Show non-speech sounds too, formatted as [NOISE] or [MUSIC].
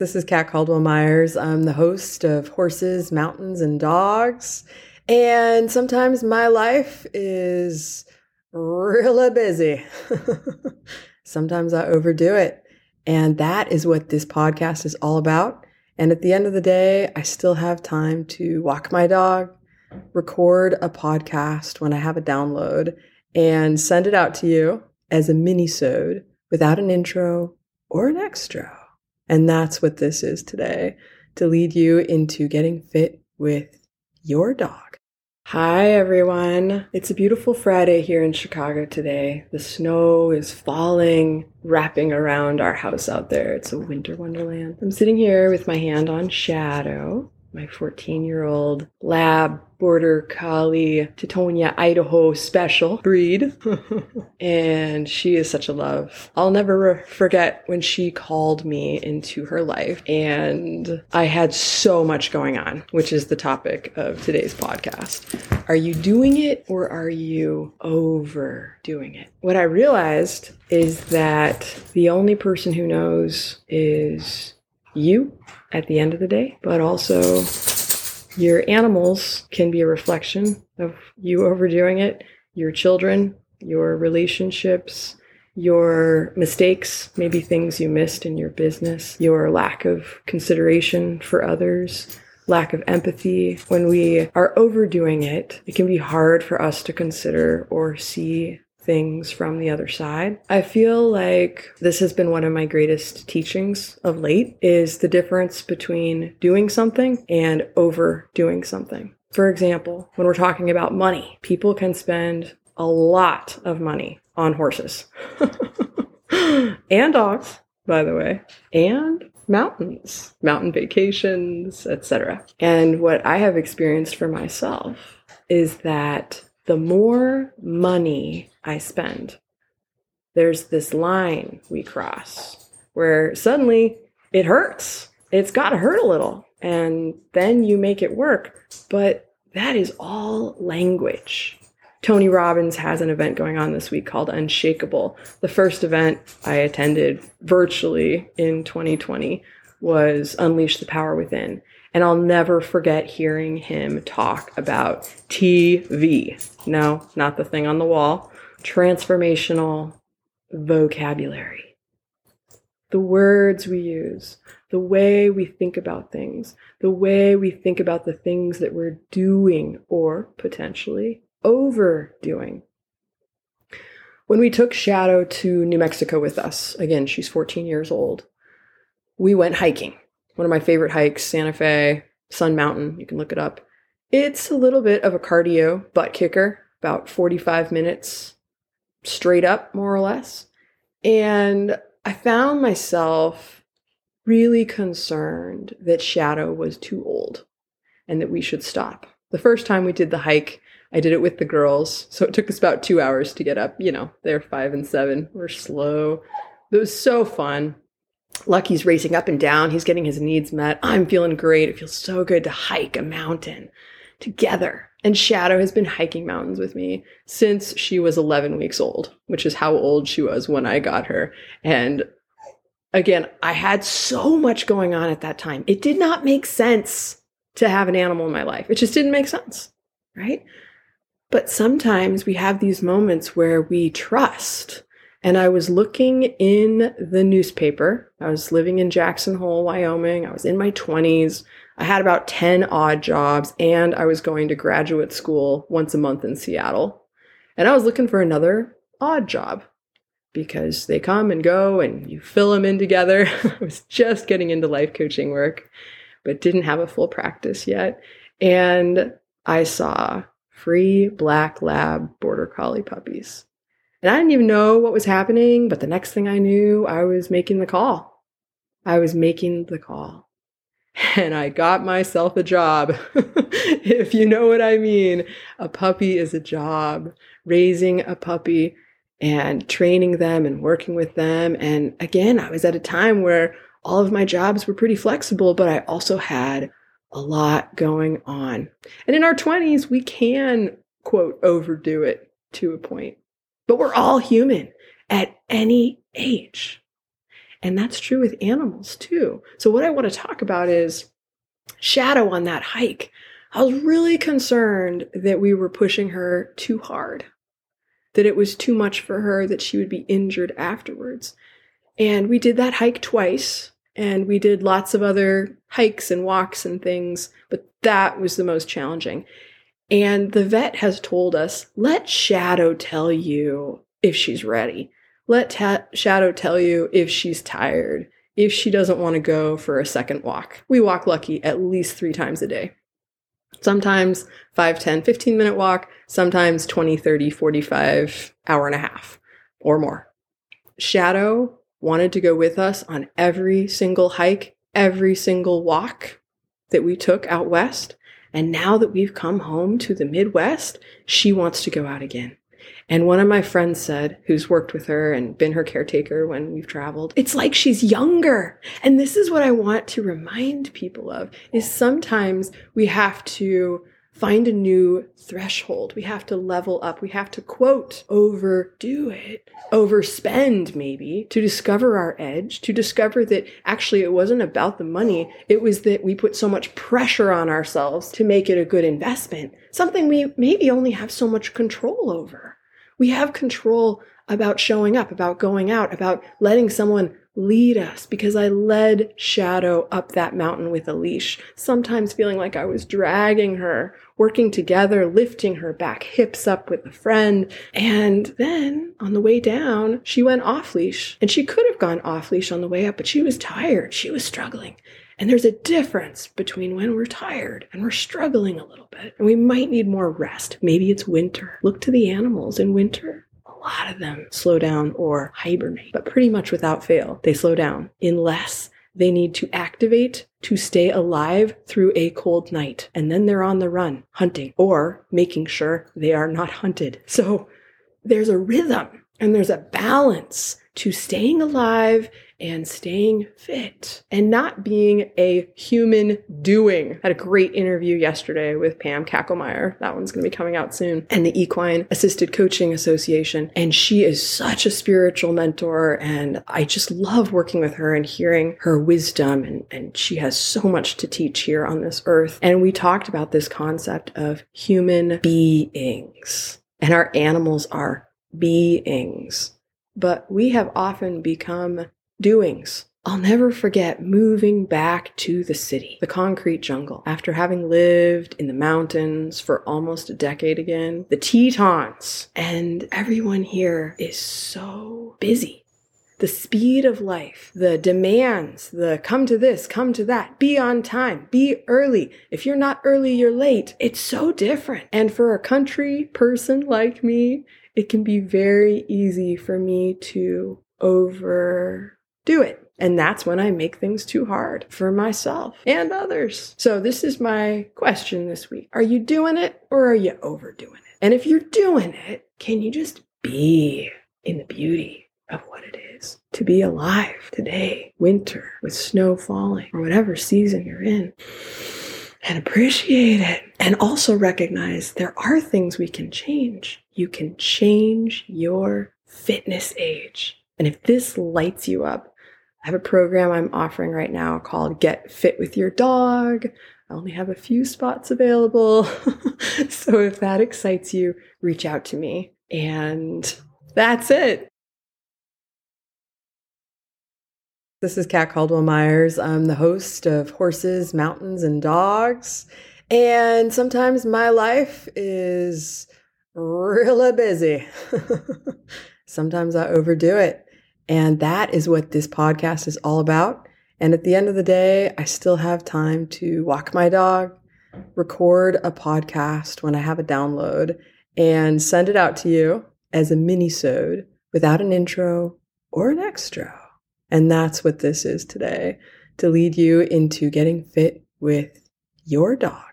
This is Cat Caldwell Myers. I'm the host of Horses, Mountains, and Dogs. And sometimes my life is really busy. [LAUGHS] sometimes I overdo it. And that is what this podcast is all about. And at the end of the day, I still have time to walk my dog, record a podcast when I have a download, and send it out to you as a mini-sode without an intro or an extra. And that's what this is today to lead you into getting fit with your dog. Hi, everyone. It's a beautiful Friday here in Chicago today. The snow is falling, wrapping around our house out there. It's a winter wonderland. I'm sitting here with my hand on Chadeaux, my 14 year old lab border collie Tetonia Idaho special breed. [LAUGHS] and she is such a love. I'll never forget when she called me into her life and I had so much going on, which is the topic of today's podcast. Are you doing it or are you overdoing it? What I realized is that the only person who knows is you at the end of the day, but also your animals can be a reflection of you overdoing it, your children, your relationships, your mistakes, maybe things you missed in your business, your lack of consideration for others, lack of empathy. When we are overdoing it, it can be hard for us to consider or see things from the other side. I feel like this has been one of my greatest teachings of late is the difference between doing something and overdoing something. For example, when we're talking about money, people can spend a lot of money on horses [LAUGHS] and dogs, by the way, and mountains, mountain vacations, etc. And what I have experienced for myself is that the more money I spend, there's this line we cross where suddenly it hurts. It's got to hurt a little. And then you make it work. But that is all language. Tony Robbins has an event going on this week called Unshakable. The first event I attended virtually in 2020 was Unleash the Power Within. And I'll never forget hearing him talk about TV. No, not the thing on the wall. Transformational vocabulary. The words we use, the way we think about things, the way we think about the things that we're doing or potentially overdoing. When we took Chadeaux to New Mexico with us, again, she's 14 years old, we went hiking one of my favorite hikes, Santa Fe, Sun Mountain. You can look it up. It's a little bit of a cardio butt kicker, about 45 minutes straight up, more or less. And I found myself really concerned that Chadeaux was too old and that we should stop. The first time we did the hike, I did it with the girls. So it took us about two hours to get up. You know, they're five and seven. We're slow. It was so fun. Lucky's racing up and down. He's getting his needs met. I'm feeling great. It feels so good to hike a mountain together. And Chadeaux has been hiking mountains with me since she was 11 weeks old, which is how old she was when I got her. And again, I had so much going on at that time. It did not make sense to have an animal in my life. It just didn't make sense, right? But sometimes we have these moments where we trust and I was looking in the newspaper. I was living in Jackson Hole, Wyoming. I was in my 20s. I had about 10 odd jobs, and I was going to graduate school once a month in Seattle. And I was looking for another odd job because they come and go and you fill them in together. [LAUGHS] I was just getting into life coaching work, but didn't have a full practice yet. And I saw free black lab border collie puppies. And I didn't even know what was happening, but the next thing I knew, I was making the call. I was making the call. [LAUGHS] And I got myself a job. [LAUGHS] if you know what I mean, a puppy is a job. Raising a puppy and training them and working with them. And again, I was at a time where all of my jobs were pretty flexible, but I also had a lot going on. And in our 20s, we can, quote, overdo it to a point. But we're all human at any age. And that's true with animals too. So, what I want to talk about is Chadeaux on that hike. I was really concerned that we were pushing her too hard, that it was too much for her, that she would be injured afterwards. And we did that hike twice, and we did lots of other hikes and walks and things, but that was the most challenging. And the vet has told us let Chadeaux tell you if she's ready. Let ta- Chadeaux tell you if she's tired, if she doesn't want to go for a second walk. We walk lucky at least three times a day. Sometimes 5, 10, 15 minute walk, sometimes 20, 30, 45, hour and a half or more. Chadeaux wanted to go with us on every single hike, every single walk that we took out west. And now that we've come home to the Midwest, she wants to go out again. And one of my friends said, who's worked with her and been her caretaker when we've traveled, it's like she's younger. And this is what I want to remind people of is sometimes we have to find a new threshold. We have to level up. We have to quote, overdo it, overspend maybe to discover our edge, to discover that actually it wasn't about the money. It was that we put so much pressure on ourselves to make it a good investment, something we maybe only have so much control over. We have control about showing up, about going out, about letting someone lead us because I led Chadeaux up that mountain with a leash, sometimes feeling like I was dragging her, working together, lifting her back hips up with a friend. And then on the way down, she went off leash. And she could have gone off leash on the way up, but she was tired. She was struggling. And there's a difference between when we're tired and we're struggling a little bit and we might need more rest. Maybe it's winter. Look to the animals in winter lot of them slow down or hibernate, but pretty much without fail, they slow down unless they need to activate to stay alive through a cold night. And then they're on the run, hunting or making sure they are not hunted. [LAUGHS] So there's a rhythm and there's a balance to staying alive and staying fit and not being a human doing. I Had a great interview yesterday with Pam Kackelmeyer. That one's going to be coming out soon. And the Equine Assisted Coaching Association. And she is such a spiritual mentor. And I just love working with her and hearing her wisdom. And, and she has so much to teach here on this earth. And we talked about this concept of human beings. And our animals are beings but we have often become doings. I'll never forget moving back to the city, the concrete jungle, after having lived in the mountains for almost a decade again, the Tetons, and everyone here is so busy. The speed of life, the demands, the come to this, come to that, be on time, be early. If you're not early, you're late. It's so different. And for a country person like me, it can be very easy for me to overdo it. And that's when I make things too hard for myself and others. So, this is my question this week Are you doing it or are you overdoing it? And if you're doing it, can you just be in the beauty of what it is to be alive today, winter, with snow falling, or whatever season you're in? and appreciate it. And also recognize there are things we can change. You can change your fitness age. And if this lights you up, I have a program I'm offering right now called Get Fit with Your Dog. I only have a few spots available. [LAUGHS] so if that excites you, reach out to me. And that's it. This is Cat Caldwell Myers. I'm the host of Horses, Mountains, and Dogs. And sometimes my life is really busy. [LAUGHS] sometimes I overdo it. And that is what this podcast is all about. And at the end of the day, I still have time to walk my dog, record a podcast when I have a download, and send it out to you as a mini-sode without an intro or an extra. And that's what this is today to lead you into getting fit with your dog.